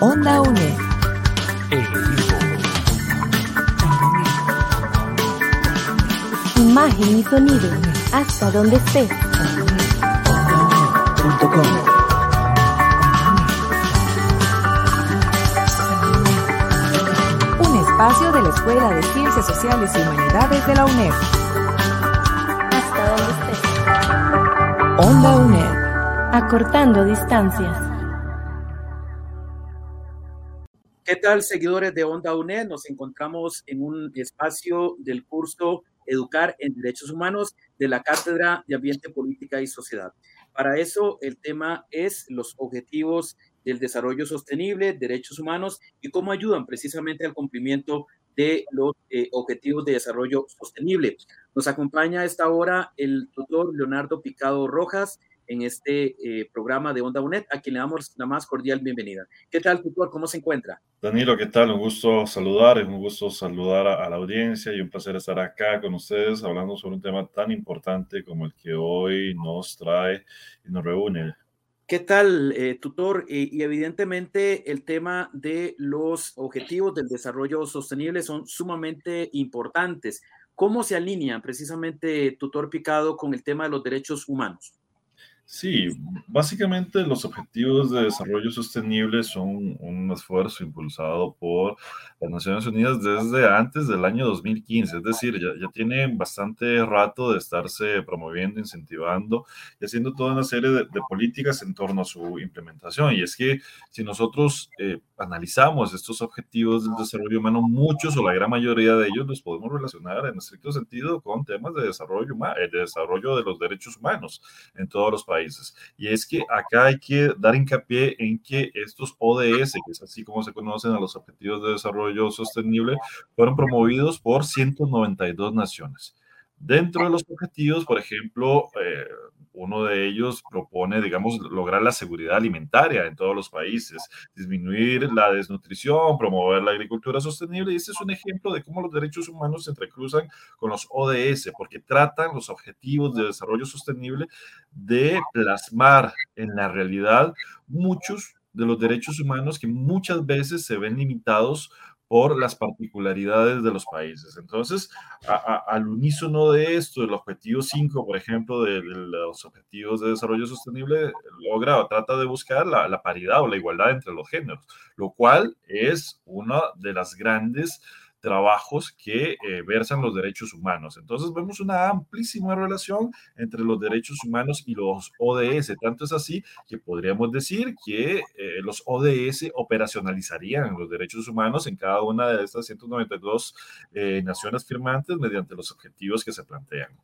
Onda UNED. Imagen y sonido, hasta donde esté. Un espacio de la Escuela de Ciencias Sociales y Humanidades de la UNED. Hasta donde esté. Onda UNED. Acortando distancias. Tal, seguidores de Onda UNED? Nos encontramos en un espacio del curso Educar en Derechos Humanos de la Cátedra de Ambiente, Política y Sociedad. Para eso, el tema es los objetivos del desarrollo sostenible, derechos humanos y cómo ayudan precisamente al cumplimiento de los eh, objetivos de desarrollo sostenible. Nos acompaña a esta hora el tutor Leonardo Picado Rojas, en este eh, programa de Onda UNED, a quien le damos la más cordial bienvenida. ¿Qué tal, tutor? ¿Cómo se encuentra? Danilo, ¿qué tal? Un gusto saludar, es un gusto saludar a, a, la audiencia y un placer estar acá con ustedes hablando sobre un tema tan importante como el que hoy nos trae y nos reúne. ¿Qué tal, eh, tutor? Y, y evidentemente el tema de los objetivos del desarrollo sostenible son sumamente importantes. ¿Cómo se alinean precisamente, tutor Picado, con el tema de los derechos humanos? Sí, básicamente los objetivos de desarrollo sostenible son un esfuerzo impulsado por las Naciones Unidas desde antes del año 2015, es decir, ya, ya tienen bastante rato de estarse promoviendo, incentivando y haciendo toda una serie de, políticas en torno a su implementación. Y es que si nosotros eh, analizamos estos objetivos del desarrollo humano, muchos o la gran mayoría de ellos los podemos relacionar en estricto sentido con temas de desarrollo humano, de desarrollo de los derechos humanos en todos los países países. Y es que acá hay que dar hincapié en que estos ODS, que es así como se conocen a los Objetivos de Desarrollo Sostenible, fueron promovidos por 192 naciones. Dentro de los objetivos, por ejemplo, eh, uno de ellos propone, digamos, lograr la seguridad alimentaria en todos los países, disminuir la desnutrición, promover la agricultura sostenible. Y este es un ejemplo de cómo los derechos humanos se entrecruzan con los ODS, porque tratan los objetivos de desarrollo sostenible de plasmar en la realidad muchos de los derechos humanos que muchas veces se ven limitados por las particularidades de los países. Entonces, al unísono de esto, el objetivo 5, por ejemplo, de, los objetivos de desarrollo sostenible, logra trata de buscar la, paridad o la igualdad entre los géneros, lo cual es una de las grandes trabajos que eh, versan los derechos humanos. Entonces vemos una amplísima relación entre los derechos humanos y los ODS. Tanto es así que podríamos decir que eh, los ODS operacionalizarían los derechos humanos en cada una de estas 192 eh, naciones firmantes mediante los objetivos que se plantean.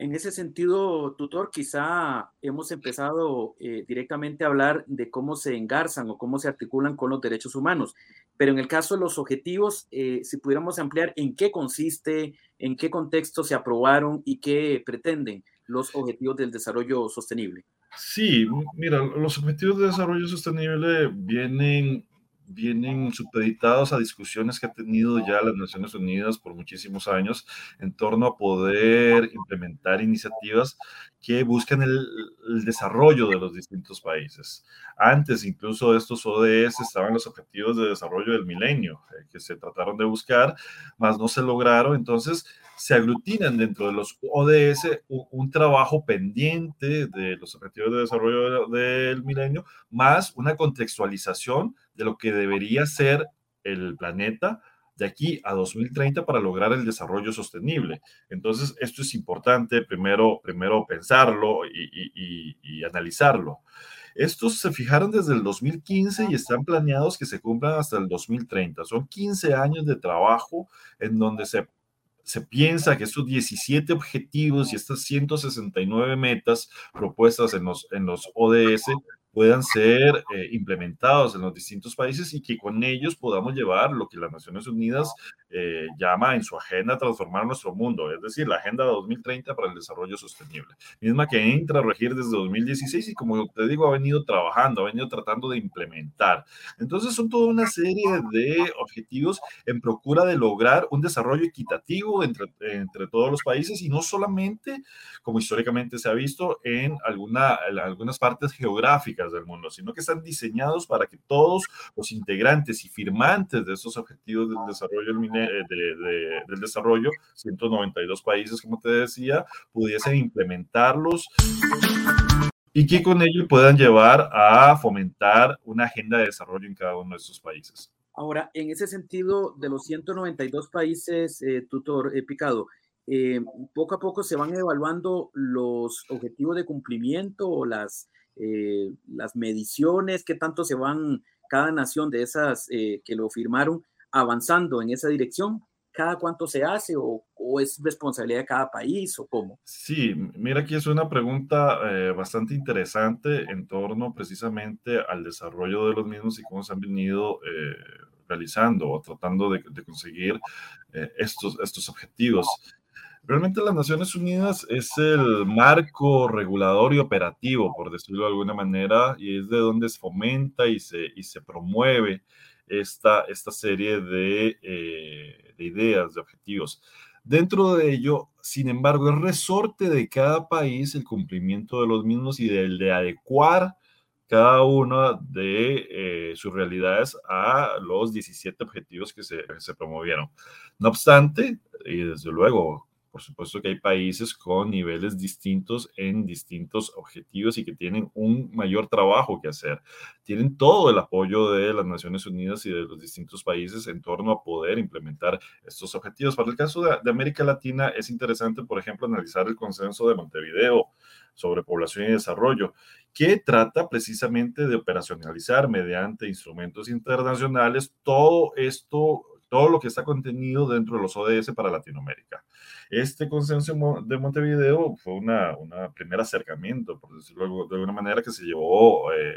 En ese sentido, tutor, quizá hemos empezado eh, directamente a hablar de cómo se engarzan o cómo se articulan con los derechos humanos, pero en el caso de los objetivos, eh, si pudiéramos ampliar en qué consiste, en qué contexto se aprobaron y qué pretenden los objetivos del desarrollo sostenible. Sí, mira, los objetivos de desarrollo sostenible vienen vienen supeditados a discusiones que ha tenido ya las Naciones Unidas por muchísimos años en torno a poder implementar iniciativas que buscan el, el, desarrollo de los distintos países. Antes incluso de estos ODS estaban los objetivos de desarrollo del milenio, eh, que se trataron de buscar, mas no se lograron. Entonces se aglutinan dentro de los ODS un, un trabajo pendiente de los objetivos de desarrollo del milenio, más una contextualización de lo que debería ser el planeta de aquí a 2030 para lograr el desarrollo sostenible. Entonces, esto es importante primero, primero pensarlo y, y, analizarlo. Estos se fijaron desde el 2015 y están planeados que se cumplan hasta el 2030. Son 15 años de trabajo en donde se se piensa que estos 17 objetivos y estas 169 metas propuestas en los, en los ODS puedan ser eh, implementados en los distintos países y que con ellos podamos llevar lo que las Naciones Unidas eh, llama en su agenda transformar nuestro mundo, es decir, la Agenda 2030 para el Desarrollo Sostenible, misma que entra a regir desde 2016 y como te digo, ha venido trabajando, ha venido tratando de implementar. Entonces son toda una serie de objetivos en procura de lograr un desarrollo equitativo entre, entre todos los países y no solamente, como históricamente se ha visto, en, alguna, en algunas partes geográficas, del mundo, sino que están diseñados para que todos los integrantes y firmantes de esos objetivos del desarrollo, eh, del desarrollo 192 países, como te decía, pudiesen implementarlos y que con ello puedan llevar a fomentar una agenda de desarrollo en cada uno de esos países. Ahora, en ese sentido, de los 192 países, eh, tutor eh, Picado, eh, poco a poco se van evaluando los objetivos de cumplimiento o las, las mediciones, qué tanto se van cada nación de esas que lo firmaron avanzando en esa dirección cada cuánto se hace o, es responsabilidad de cada país o cómo? Sí, mira aquí es una pregunta eh, bastante interesante en torno precisamente al desarrollo de los mismos y cómo se han venido eh, realizando o tratando de, conseguir eh, estos, estos objetivos. Realmente las Naciones Unidas es el marco regulador y operativo, por decirlo de alguna manera, y es de donde se fomenta y se, y se promueve esta, esta serie de, eh, de ideas, de objetivos. Dentro de ello, sin embargo, es resorte de cada país el cumplimiento de los mismos y del de adecuar cada una de eh, sus realidades a los 17 objetivos que se, se promovieron. No obstante, y desde luego, por supuesto que hay países con niveles distintos en distintos objetivos y que tienen un mayor trabajo que hacer. Tienen todo el apoyo de las Naciones Unidas y de los distintos países en torno a poder implementar estos objetivos. Para el caso de, América Latina es interesante, por ejemplo, analizar el consenso de Montevideo sobre población y desarrollo, que trata precisamente de operacionalizar mediante instrumentos internacionales todo esto todo lo que está contenido dentro de los ODS para Latinoamérica. Este consenso de Montevideo fue una, una primer acercamiento, por decirlo de alguna manera, que se llevó eh,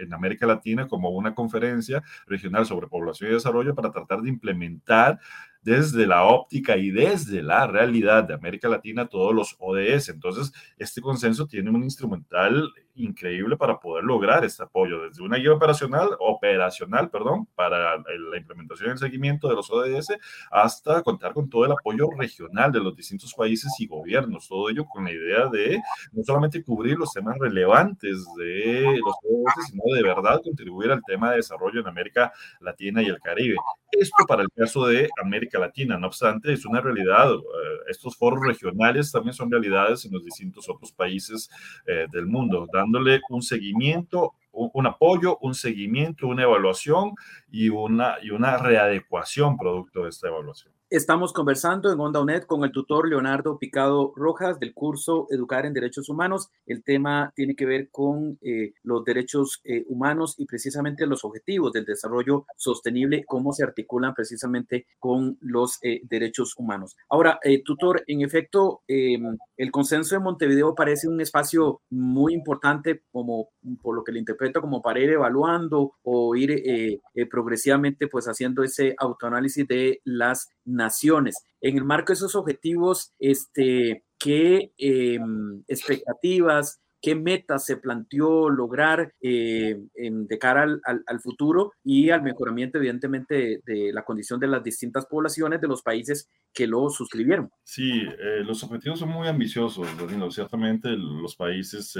en América Latina como una conferencia regional sobre población y desarrollo para tratar de implementar desde la óptica y desde la realidad de América Latina todos los ODS. Entonces, este consenso tiene un instrumental increíble para poder lograr este apoyo, desde una guía operacional, operacional, perdón, para la implementación y el seguimiento de los ODS, hasta contar con todo el apoyo regional de los distintos países y gobiernos, todo ello con la idea de no solamente cubrir los temas relevantes de los ODS, sino de verdad contribuir al tema de desarrollo en América Latina y el Caribe. Esto para el caso de América Latina, no obstante, es una realidad. Eh, estos foros regionales también son realidades en los distintos otros países eh, del mundo, dándole un seguimiento, un, apoyo, un seguimiento, una evaluación y una, y una readecuación producto de esta evaluación. Estamos conversando en Onda UNED con el tutor Leonardo Picado Rojas del curso Educar en Derechos Humanos. El tema tiene que ver con eh, los derechos eh, humanos y precisamente los objetivos del desarrollo sostenible, cómo se articulan precisamente con los eh, derechos humanos. Ahora, tutor, en efecto, em, el consenso de Montevideo parece un espacio muy importante como por lo que le interpreto como para ir evaluando o ir progresivamente pues haciendo ese autoanálisis de las naciones. En el marco de esos objetivos, este, ¿qué em, expectativas, qué metas se planteó lograr eh, de cara al, futuro y al mejoramiento, evidentemente, de, la condición de las distintas poblaciones de los países que lo suscribieron. Sí, eh, los objetivos son muy ambiciosos, Ciertamente los países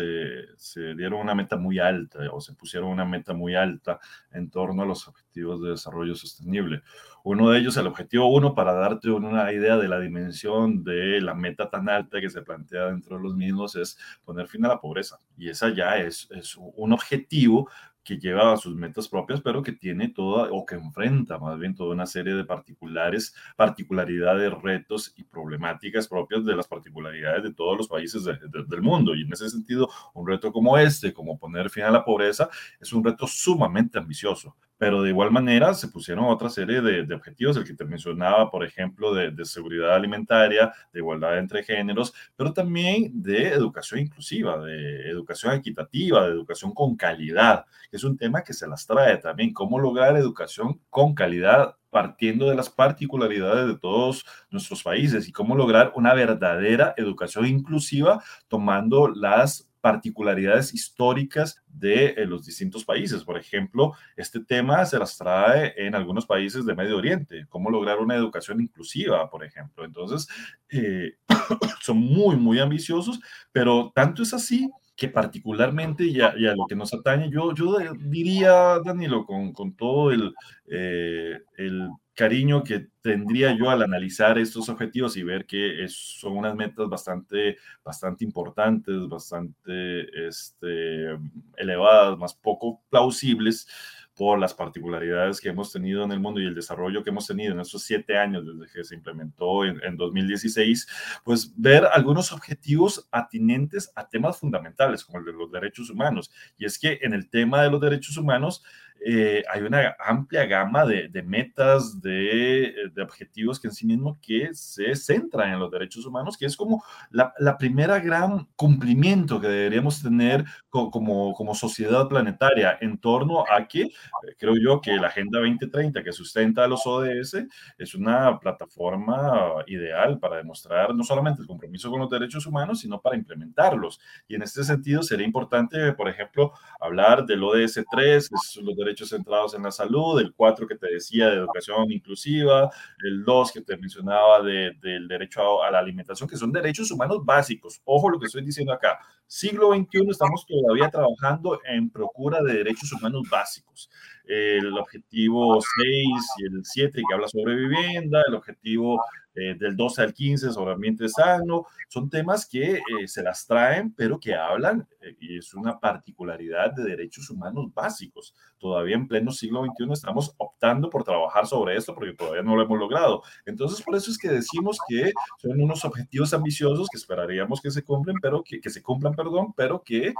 se dieron una meta muy alta o se pusieron una meta muy alta en torno a los objetivos de desarrollo sostenible. Uno de ellos, el objetivo uno, para darte una idea de la dimensión de la meta tan alta que se plantea dentro de los mismos, es poner fin a la pobreza. Y esa ya es, un objetivo que lleva a sus metas propias, pero que tiene toda, o que enfrenta más bien toda una serie de particulares, particularidades, retos y problemáticas propias de las particularidades de todos los países del mundo. Y en ese sentido, un reto como este, como poner fin a la pobreza, es un reto sumamente ambicioso pero de igual manera se pusieron otra serie de, objetivos, el que te mencionaba, por ejemplo, de, de, seguridad alimentaria, de igualdad entre géneros, pero también de educación inclusiva, de educación equitativa, de educación con calidad, que es un tema que se las trae también, cómo lograr educación con calidad partiendo de las particularidades de todos nuestros países y cómo lograr una verdadera educación inclusiva tomando las particularidades históricas de eh, los distintos países. Por ejemplo, este tema se las trae en algunos países de Medio Oriente, cómo lograr una educación inclusiva, por ejemplo. Entonces, eh, son muy, muy ambiciosos, pero tanto es así que particularmente y a, lo que nos atañe, yo, yo diría, Danilo, con, con todo el, eh, el cariño que tendría yo al analizar estos objetivos y ver que son unas metas bastante, bastante importantes, bastante este, elevadas, más poco plausibles por las particularidades que hemos tenido en el mundo y el desarrollo que hemos tenido en estos siete años desde que se implementó en, en 2016, pues ver algunos objetivos atinentes a temas fundamentales como el de los derechos humanos. Y es que en el tema de los derechos humanos, eh, hay una amplia gama de, metas, de, de, objetivos que en sí mismo que se centran en los derechos humanos, que es como la, la primera gran cumplimiento que deberíamos tener como, como sociedad planetaria en torno a que, eh, creo yo, que la Agenda 2030 que sustenta a los ODS es una plataforma ideal para demostrar no solamente el compromiso con los derechos humanos, sino para implementarlos. Y en este sentido sería importante, por ejemplo, hablar del ODS 3, que son los derechos derechos centrados en la salud, el 4 que te decía de educación inclusiva, el 2 que te mencionaba del derecho a, la alimentación, que son derechos humanos básicos. Ojo lo que estoy diciendo acá. Siglo XXI estamos todavía trabajando en procura de derechos humanos básicos. El objetivo 6 y el 7 que habla sobre vivienda, el objetivo eh, del 12 al 15 sobre ambiente sano, son temas que eh, se las traen, pero que hablan, eh, y es una particularidad de derechos humanos básicos. Todavía en pleno siglo XXI estamos optando por trabajar sobre esto porque todavía no lo hemos logrado. Entonces, por eso es que decimos que son unos objetivos ambiciosos que esperaríamos que se cumplen, pero que, que se cumplan, perdón, pero que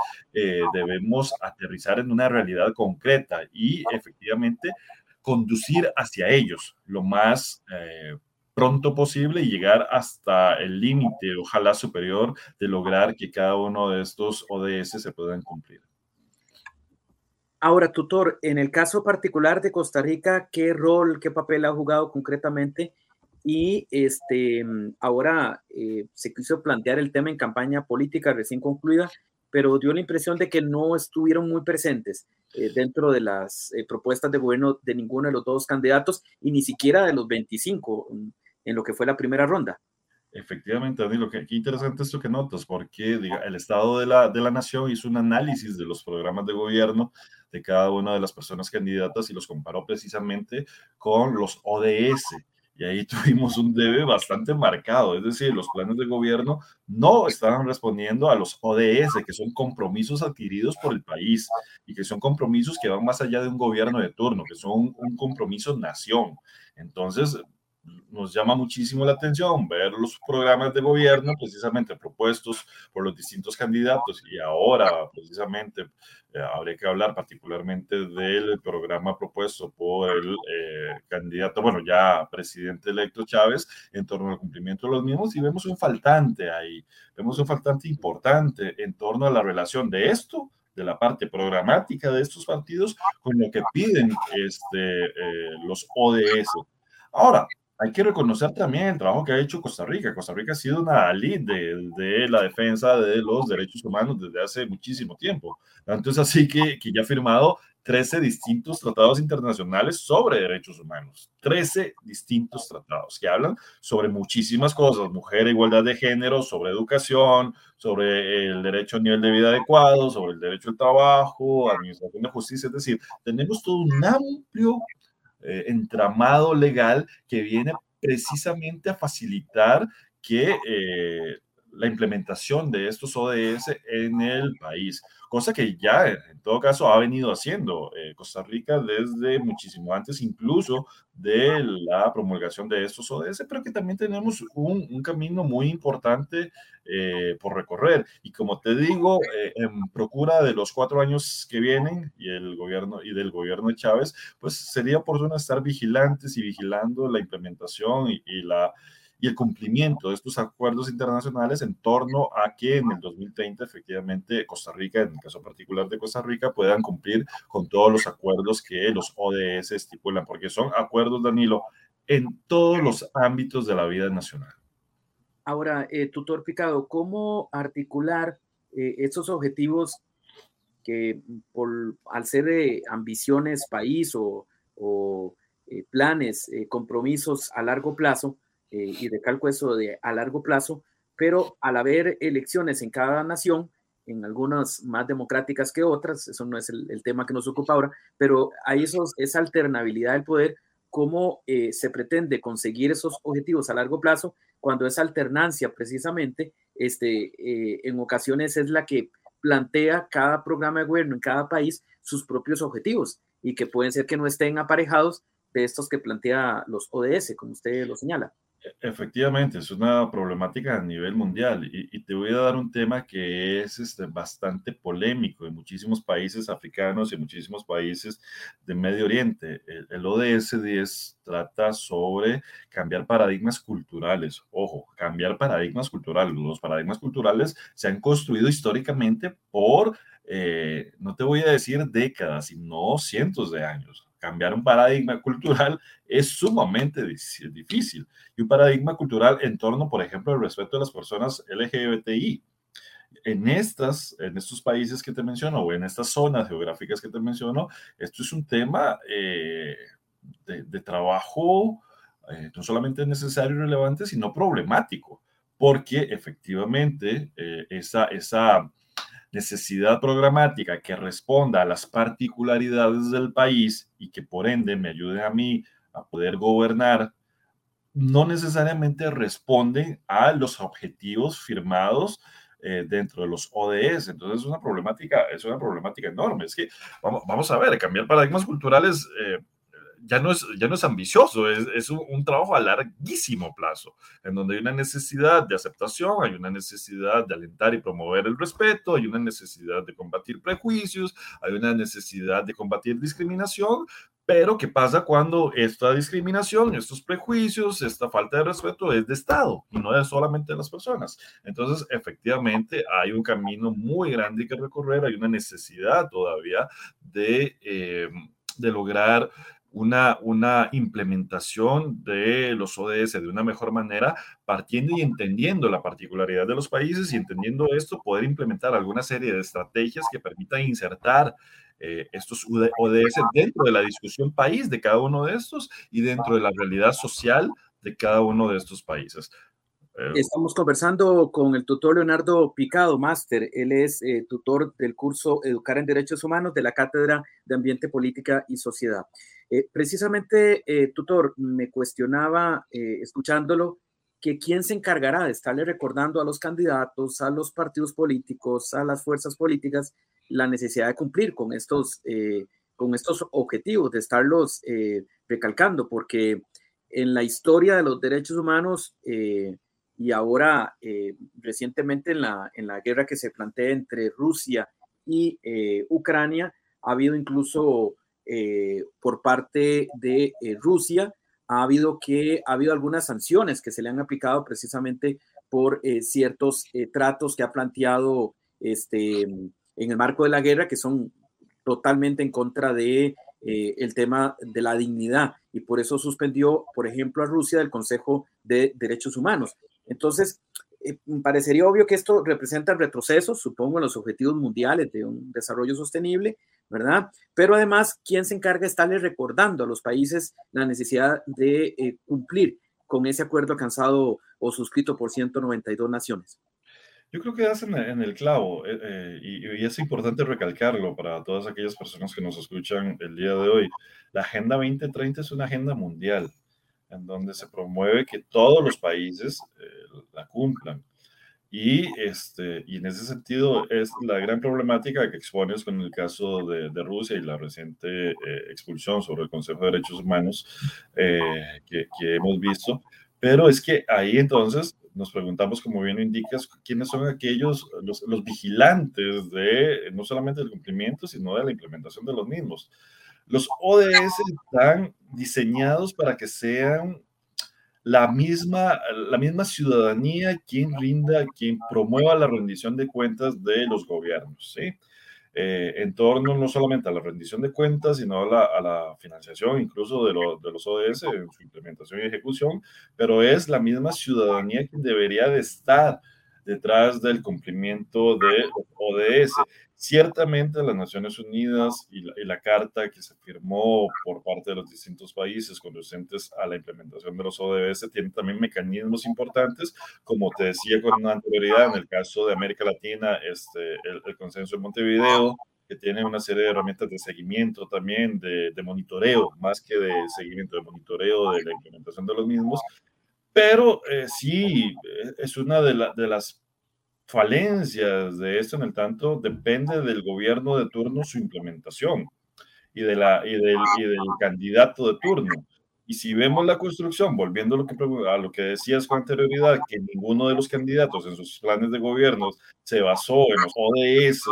debemos aterrizar en una realidad concreta y efectivamente conducir hacia ellos lo más pronto posible y llegar hasta el límite, ojalá superior, de lograr que cada uno de estos ODS se puedan cumplir. Ahora, tutor, en el caso particular de Costa Rica, ¿qué rol, qué papel ha jugado concretamente? Y este, ahora eh, se quiso plantear el tema en campaña política recién concluida, pero dio la impresión de que no estuvieron muy presentes eh, dentro de las eh, propuestas de gobierno de ninguno de los dos candidatos y ni siquiera de los 25 en lo que fue la primera ronda. Efectivamente, Danilo, qué, qué interesante esto que notas, porque el Estado de la, de la Nación hizo un análisis de los programas de gobierno de cada una de las personas candidatas y los comparó precisamente con los ODS. Y ahí tuvimos un debe bastante marcado, es decir, los planes de gobierno no estaban respondiendo a los ODS, que son compromisos adquiridos por el país y que son compromisos que van más allá de un gobierno de turno, que son un compromiso nación. Entonces, nos llama muchísimo la atención ver los programas de gobierno precisamente propuestos por los distintos candidatos y ahora precisamente eh, habría que hablar particularmente del programa propuesto por el eh, candidato, bueno, ya presidente electo Chávez en torno al cumplimiento de los mismos y vemos un faltante ahí, vemos un faltante importante en torno a la relación de esto de la parte programática de estos partidos con lo que piden este, eh, los ODS. Ahora, hay que reconocer también el trabajo que ha hecho Costa Rica. Costa Rica ha sido una lead de, la defensa de los derechos humanos desde hace muchísimo tiempo. Tanto es así que, que ya ha firmado 13 distintos tratados internacionales sobre derechos humanos. 13 distintos tratados que hablan sobre muchísimas cosas, mujer, igualdad de género, sobre educación, sobre el derecho a nivel de vida adecuado, sobre el derecho al trabajo, administración de justicia. Es decir, tenemos todo un amplio eh, entramado legal que viene precisamente a facilitar que eh, la implementación de estos ODS en el país cosa que ya en todo caso ha venido haciendo eh, Costa Rica desde muchísimo antes, incluso de la promulgación de estos ODS, pero que también tenemos un, camino muy importante eh, por recorrer. Y como te digo, eh, en procura de los cuatro años que vienen y el gobierno y del gobierno de Chávez, pues sería oportuno estar vigilantes y vigilando la implementación y la y el cumplimiento de estos acuerdos internacionales en torno a que en el 2030 efectivamente Costa Rica, en el caso particular de Costa Rica, puedan cumplir con todos los acuerdos que los ODS estipulan, porque son acuerdos, Danilo, en todos los ámbitos de la vida nacional. Ahora, eh, tutor Picado, ¿cómo articular eh, estos objetivos que por, al ser de ambiciones país o, eh, planes, compromisos a largo plazo, eh, y recalco eso de a largo plazo, pero al haber elecciones en cada nación, en algunas más democráticas que otras, eso no es el, tema que nos ocupa ahora, pero hay esos, esa alternabilidad del poder, cómo eh, se pretende conseguir esos objetivos a largo plazo cuando esa alternancia precisamente este, eh, en ocasiones es la que plantea cada programa de gobierno en cada país sus propios objetivos y que pueden ser que no estén aparejados de estos que plantea los ODS, como usted lo señala. Efectivamente, es una problemática a nivel mundial y, te voy a dar un tema que es este, bastante polémico en muchísimos países africanos y muchísimos países de Medio Oriente. El, ODS 10 trata sobre cambiar paradigmas culturales. Ojo, cambiar paradigmas culturales. Los paradigmas culturales se han construido históricamente por, eh, no te voy a decir décadas, sino cientos de años cambiar un paradigma cultural es sumamente difícil. Y un paradigma cultural en torno, por ejemplo, al respeto de las personas LGBTI. En, estas, en estos países que te menciono o en estas zonas geográficas que te menciono, esto es un tema eh, de, trabajo eh, no solamente necesario y relevante, sino problemático, porque efectivamente eh, esa, esa necesidad programática que responda a las particularidades del país y que por ende me ayude a mí a poder gobernar, no necesariamente responde a los objetivos firmados eh, dentro de los ODS. Entonces es una problemática, es una problemática enorme. Es que vamos, vamos a ver, cambiar paradigmas culturales eh, ya no es, ya no es ambicioso, es, es un, trabajo a larguísimo plazo, en donde hay una necesidad de aceptación, hay una necesidad de alentar y promover el respeto, hay una necesidad de combatir prejuicios, hay una necesidad de combatir discriminación, pero ¿qué pasa cuando esta discriminación, estos prejuicios, esta falta de respeto es de Estado y no es solamente de las personas? Entonces, efectivamente, hay un camino muy grande que recorrer, hay una necesidad todavía de, eh, de lograr una, una implementación de los ODS de una mejor manera, partiendo y entendiendo la particularidad de los países y entendiendo esto, poder implementar alguna serie de estrategias que permitan insertar eh, estos ODS dentro de la discusión país de cada uno de estos y dentro de la realidad social de cada uno de estos países. Eh, Estamos conversando con el tutor Leonardo Picado, máster. Él es eh, tutor del curso Educar en Derechos Humanos de la Cátedra de Ambiente, Política y Sociedad. Eh, precisamente, tutor, me cuestionaba, escuchándolo, que quién se encargará de estarle recordando a los candidatos, a los partidos políticos, a las fuerzas políticas, la necesidad de cumplir con estos, con estos objetivos, de estarlos recalcando, porque en la historia de los derechos humanos, y ahora eh, recientemente en la, en la guerra que se plantea entre Rusia y eh, Ucrania, ha habido incluso eh, por parte de Rusia, ha habido que ha habido algunas sanciones que se le han aplicado precisamente por ciertos tratos que ha planteado este, en el marco de la guerra que son totalmente en contra de el tema de la dignidad y por eso suspendió, por ejemplo, a Rusia del Consejo de Derechos Humanos. Entonces, eh, parecería obvio que esto representa retrocesos, supongo, en los objetivos mundiales de un desarrollo sostenible, ¿verdad? Pero además, ¿quién se encarga de estarle recordando a los países la necesidad de eh, cumplir con ese acuerdo alcanzado o suscrito por 192 naciones? Yo creo que hacen en el clavo eh, y, y, es importante recalcarlo para todas aquellas personas que nos escuchan el día de hoy. La Agenda 2030 es una agenda mundial en donde se promueve que todos los países eh, la cumplan. Y, este, y en ese sentido es la gran problemática que expones con el caso de, de Rusia y la reciente eh, expulsión sobre el Consejo de Derechos Humanos eh, que, que, hemos visto. Pero es que ahí entonces nos preguntamos, como bien indicas, quiénes son aquellos, los, los vigilantes de no solamente el cumplimiento, sino de la implementación de los mismos. Los ODS están diseñados para que sean la misma, la misma ciudadanía quien rinda, quien promueva la rendición de cuentas de los gobiernos, ¿sí? Eh, en torno no solamente a la rendición de cuentas, sino a la, financiación incluso de, de, los ODS en su implementación y ejecución, pero es la misma ciudadanía quien debería de estar detrás del cumplimiento de ODS. Ciertamente las Naciones Unidas y la, carta que se firmó por parte de los distintos países conducentes a la implementación de los ODS tienen también mecanismos importantes, como te decía con anterioridad, en el caso de América Latina, este, el, consenso de Montevideo, que tiene una serie de herramientas de seguimiento también, de, monitoreo, más que de seguimiento, de monitoreo de la implementación de los mismos, pero eh, sí, eh, es una de, de las falencias de esto en el tanto depende del gobierno de turno su implementación y, de la, y, del, y del candidato de turno. Y si vemos la construcción, volviendo a lo que, a lo que decías con anterioridad, que ninguno de los candidatos en sus planes de gobierno se basó en los ODS,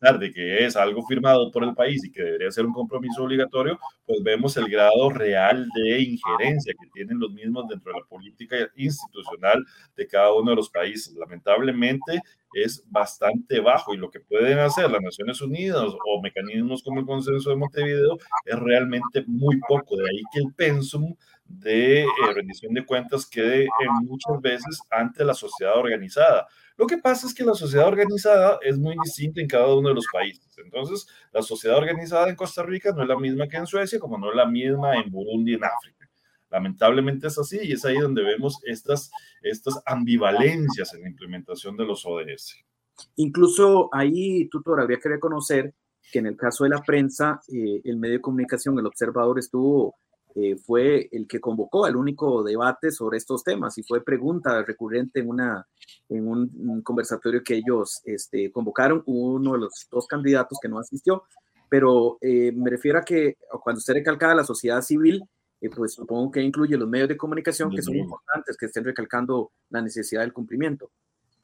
de que es algo firmado por el país y que debería ser un compromiso obligatorio, pues vemos el grado real de injerencia que tienen los mismos dentro de la política institucional de cada uno de los países. Lamentablemente es bastante bajo y lo que pueden hacer las Naciones Unidas o mecanismos como el Consenso de Montevideo es realmente muy poco. De ahí que el pensum de eh, rendición de cuentas quede muchas veces ante la sociedad organizada. Lo que pasa es que la sociedad organizada es muy distinta en cada uno de los países. Entonces, la sociedad organizada en Costa Rica no es la misma que en Suecia, como no es la misma en Burundi, en África. Lamentablemente es así y es ahí donde vemos estas, estas ambivalencias en la implementación de los ODS. Incluso ahí, tutor, habría que reconocer que en el caso de la prensa, eh, el medio de comunicación, el observador, estuvo eh, fue el que convocó el único debate sobre estos temas y fue pregunta recurrente en, una, en un, conversatorio que ellos este, convocaron, uno de los dos candidatos que no asistió, pero eh, me refiero a que cuando usted recalcaba la sociedad civil, eh, pues supongo que incluye los medios de comunicación que son importantes, que estén recalcando la necesidad del cumplimiento.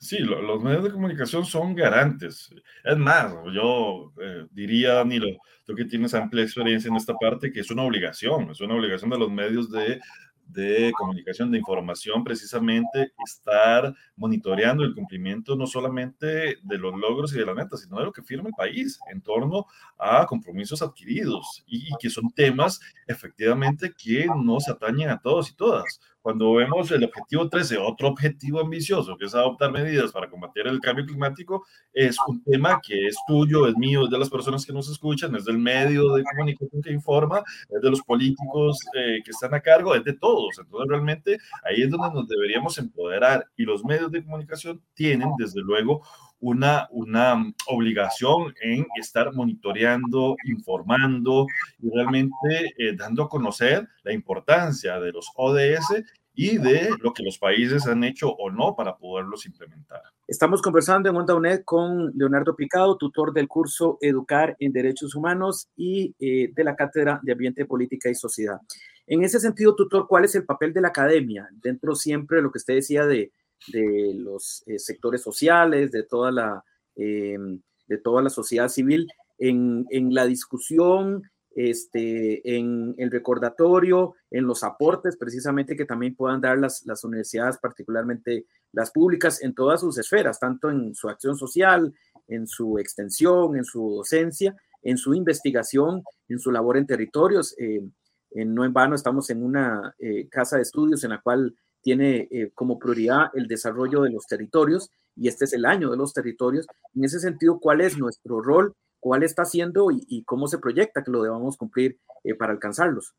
Sí, los medios de comunicación son garantes. Es más, yo eh, diría, Danilo, tú que tienes amplia experiencia en esta parte, que es una obligación, es una obligación de los medios de de comunicación, de información, precisamente estar monitoreando el cumplimiento no solamente de los logros y de las metas, sino de lo que firma el país en torno a compromisos adquiridos y, y que son temas efectivamente que nos atañen a todos y todas. Cuando vemos el objetivo 13, otro objetivo ambicioso, que es adoptar medidas para combatir el cambio climático, es un tema que es tuyo, es mío, es de las personas que nos escuchan, es del medio de comunicación que informa, es de los políticos eh, que están a cargo, es de todos. Entonces, realmente ahí es donde nos deberíamos empoderar y los medios de comunicación tienen, desde luego, una, una obligación en estar monitoreando, informando y realmente eh, dando a conocer la importancia de los ODS y de lo que los países han hecho o no para poderlos implementar. Estamos conversando en Onda UNED con Leonardo Picado, tutor del curso Educar en Derechos Humanos y eh, de la Cátedra de Ambiente, Política y Sociedad. En ese sentido, tutor, ¿cuál es el papel de la academia dentro siempre de lo que usted decía de de los eh, sectores sociales, de toda la, eh, de toda la sociedad civil en, en, la discusión, este, en el recordatorio, en los aportes precisamente que también puedan dar las, las universidades, particularmente las públicas, en todas sus esferas, tanto en su acción social, en su extensión, en su docencia, en su investigación, en su labor en territorios. Eh, en, no en vano estamos en una casa de estudios en la cual tiene eh, como prioridad el desarrollo de los territorios y este es el año de los territorios. En ese sentido, ¿cuál es nuestro rol? ¿Cuál está haciendo y, cómo se proyecta que lo debamos cumplir eh, para alcanzarlos?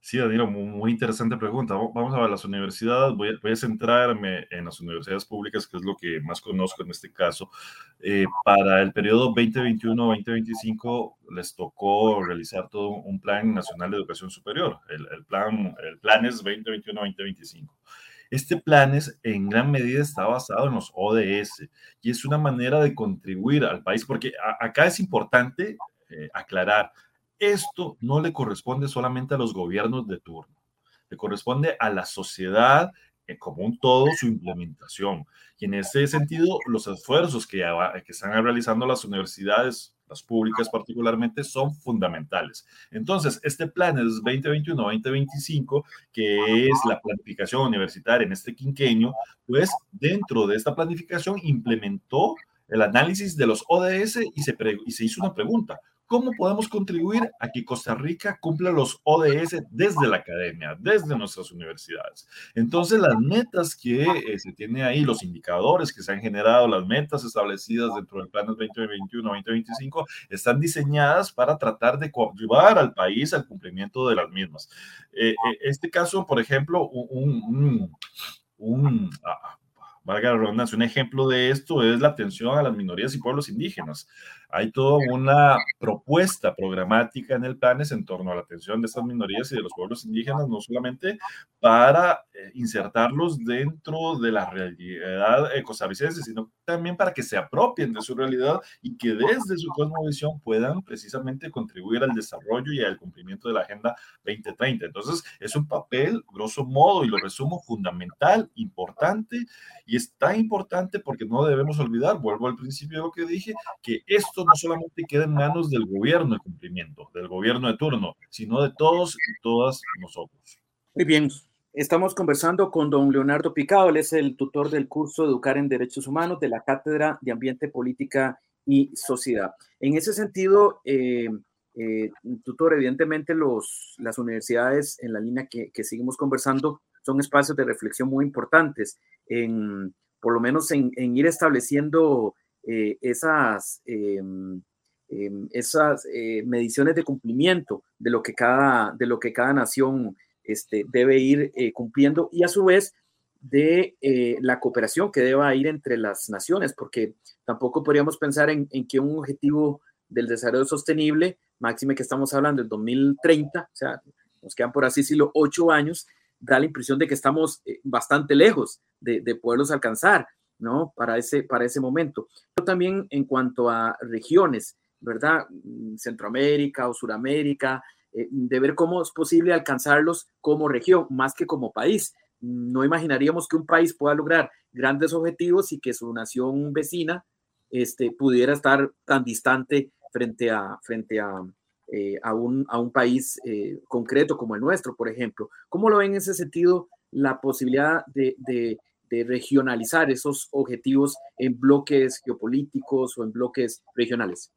Sí, Danilo, muy, interesante pregunta. Vamos a ver las universidades, voy a, centrarme en las universidades públicas, que es lo que más conozco en este caso. Eh, para el periodo 2021-2025 les tocó realizar todo un plan nacional de educación superior. El, el plan, el plan es 2021-2025. Este plan es, en gran medida está basado en los ODS y es una manera de contribuir al país, porque acá es importante eh, aclarar, esto no le corresponde solamente a los gobiernos de turno, le corresponde a la sociedad como un todo su implementación. Y en ese sentido, los esfuerzos que, están realizando las universidades, las públicas particularmente, son fundamentales. Entonces, este plan es 2021-2025, que es la planificación universitaria en este quinquenio, pues dentro de esta planificación implementó el análisis de los ODS y se hizo una pregunta ¿Cómo podemos contribuir a que Costa Rica cumpla los ODS desde la academia, desde nuestras universidades? Entonces, las metas que eh, se tiene ahí, los indicadores que se han generado, las metas establecidas dentro del plan 2021-2025, están diseñadas para tratar de coadyuvar al país al cumplimiento de las mismas. Eh, eh, este caso, por ejemplo, un, un, ah, valga la redundancia, un ejemplo de esto es la atención a las minorías y pueblos indígenas. Hay toda una propuesta programática en el PANES en torno a la atención de estas minorías y de los pueblos indígenas, no solamente para eh, insertarlos dentro de la realidad eh, costarricense, sino también para que se apropien de su realidad y que desde su cosmovisión puedan precisamente contribuir al desarrollo y al cumplimiento de la Agenda 2030. Entonces, es un papel, grosso modo, y lo resumo, fundamental, importante, y es tan importante porque no debemos olvidar, vuelvo al principio de lo que dije, que esto no solamente queda en manos del gobierno de cumplimiento, del gobierno de turno, sino de todos y todas nosotros. Muy bien, estamos conversando con don Leonardo Picado, él es el tutor del curso Educar en Derechos Humanos de la Cátedra de Ambiente, Política y Sociedad. En ese sentido, eh, eh, tutor, evidentemente los, las universidades en la línea que, que, seguimos conversando son espacios de reflexión muy importantes, en, por lo menos en, en ir estableciendo eh, esas, em, em, esas eh, mediciones de cumplimiento de lo que cada, de lo que cada nación este, debe ir eh, cumpliendo y a su vez de la cooperación que deba ir entre las naciones, porque tampoco podríamos pensar en, que un objetivo del desarrollo sostenible, máxime que estamos hablando del 2030, o sea, nos quedan por así decirlo ocho años, da la impresión de que estamos bastante lejos de, de poderlos alcanzar. ¿No? Para ese, para ese momento. Pero también en cuanto a regiones, ¿verdad? Mm, Centroamérica o Suramérica, eh, de ver cómo es posible alcanzarlos como región, más que como país. No imaginaríamos que un país pueda lograr grandes objetivos y que su nación vecina este, pudiera estar tan distante frente a, frente a, eh, a, un, a un, país eh, concreto como el nuestro, por ejemplo. ¿Cómo lo ven en ese sentido la posibilidad de, de regionalizar esos objetivos en bloques geopolíticos o en bloques regionales.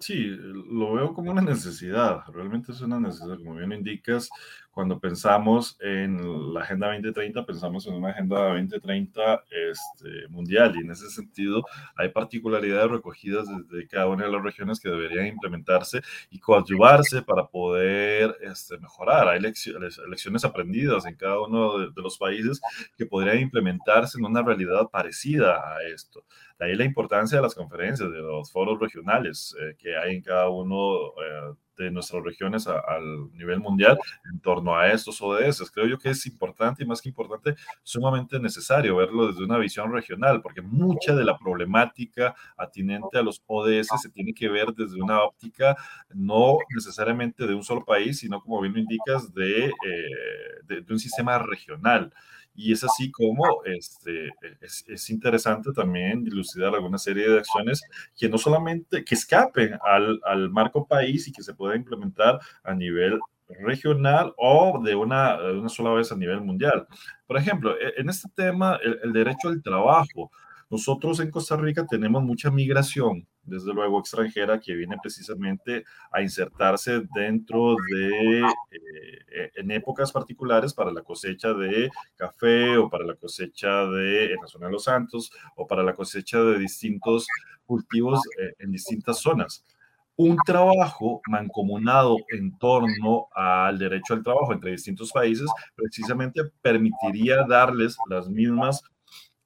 Sí, lo veo como una necesidad, realmente es una necesidad, como bien indicas, cuando pensamos en la Agenda 2030, pensamos en una Agenda 2030 este, mundial y en ese sentido hay particularidades recogidas desde cada una de las regiones que deberían implementarse y coadyuvarse para poder este, mejorar. Hay lecciones aprendidas en cada uno de, los países que podrían implementarse en una realidad parecida a esto. De ahí la importancia de las conferencias, de los foros regionales eh, que hay en cada uno eh, de nuestras regiones al nivel mundial en torno a estos ODS. Creo yo que es importante y más que importante, sumamente necesario verlo desde una visión regional, porque mucha de la problemática atinente a los ODS se tiene que ver desde una óptica no necesariamente de un solo país, sino como bien lo indicas, de, eh, un sistema regional. Y es así como este, es, es, interesante también dilucidar alguna serie de acciones que no solamente, que escapen al, al marco país y que se pueda implementar a nivel regional o de una, una sola vez a nivel mundial. Por ejemplo, e, en este tema, el, el derecho al trabajo, nosotros en Costa Rica tenemos mucha migración, desde luego extranjera, que viene precisamente a insertarse dentro de, eh, en épocas particulares para la cosecha de café o para la cosecha de en la zona de Los Santos o para la cosecha de distintos cultivos eh, en distintas zonas. Un trabajo mancomunado en torno al derecho al trabajo entre distintos países precisamente permitiría darles las mismas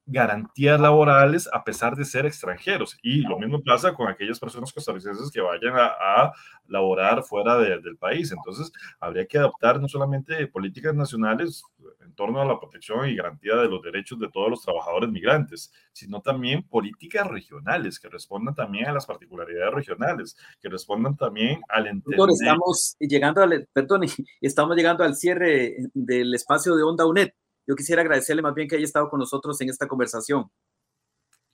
garantías laborales a pesar de ser extranjeros. Y lo mismo pasa con aquellas personas costarricenses que vayan a, laborar fuera del país. Entonces, habría que adoptar no solamente políticas nacionales en torno a la protección y garantía de los derechos de todos los trabajadores migrantes, sino también políticas regionales que respondan también a las particularidades regionales, que respondan también al entender. estamos llegando al, perdón, estamos llegando al cierre del espacio de Onda UNED. Yo quisiera agradecerle más bien que haya estado con nosotros en esta conversación.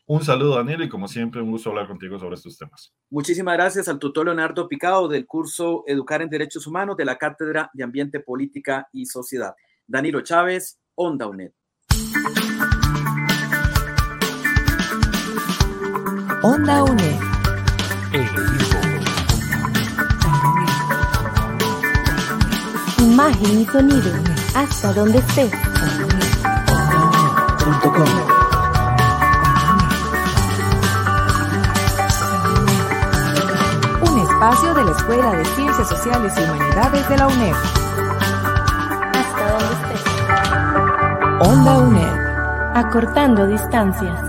Un saludo, Daniel, y como siempre, un gusto hablar contigo sobre estos temas. Muchísimas gracias al tutor Leonardo Picado del curso Educar en Derechos Humanos de la Cátedra de Ambiente, Política y Sociedad. Danilo Chávez, Onda UNED. Onda UNED. Imagen y sonido. Hasta donde esté. Un espacio de la Escuela de Ciencias Sociales y Humanidades de la UNED. Hasta donde estés. Onda UNED. Acortando distancias.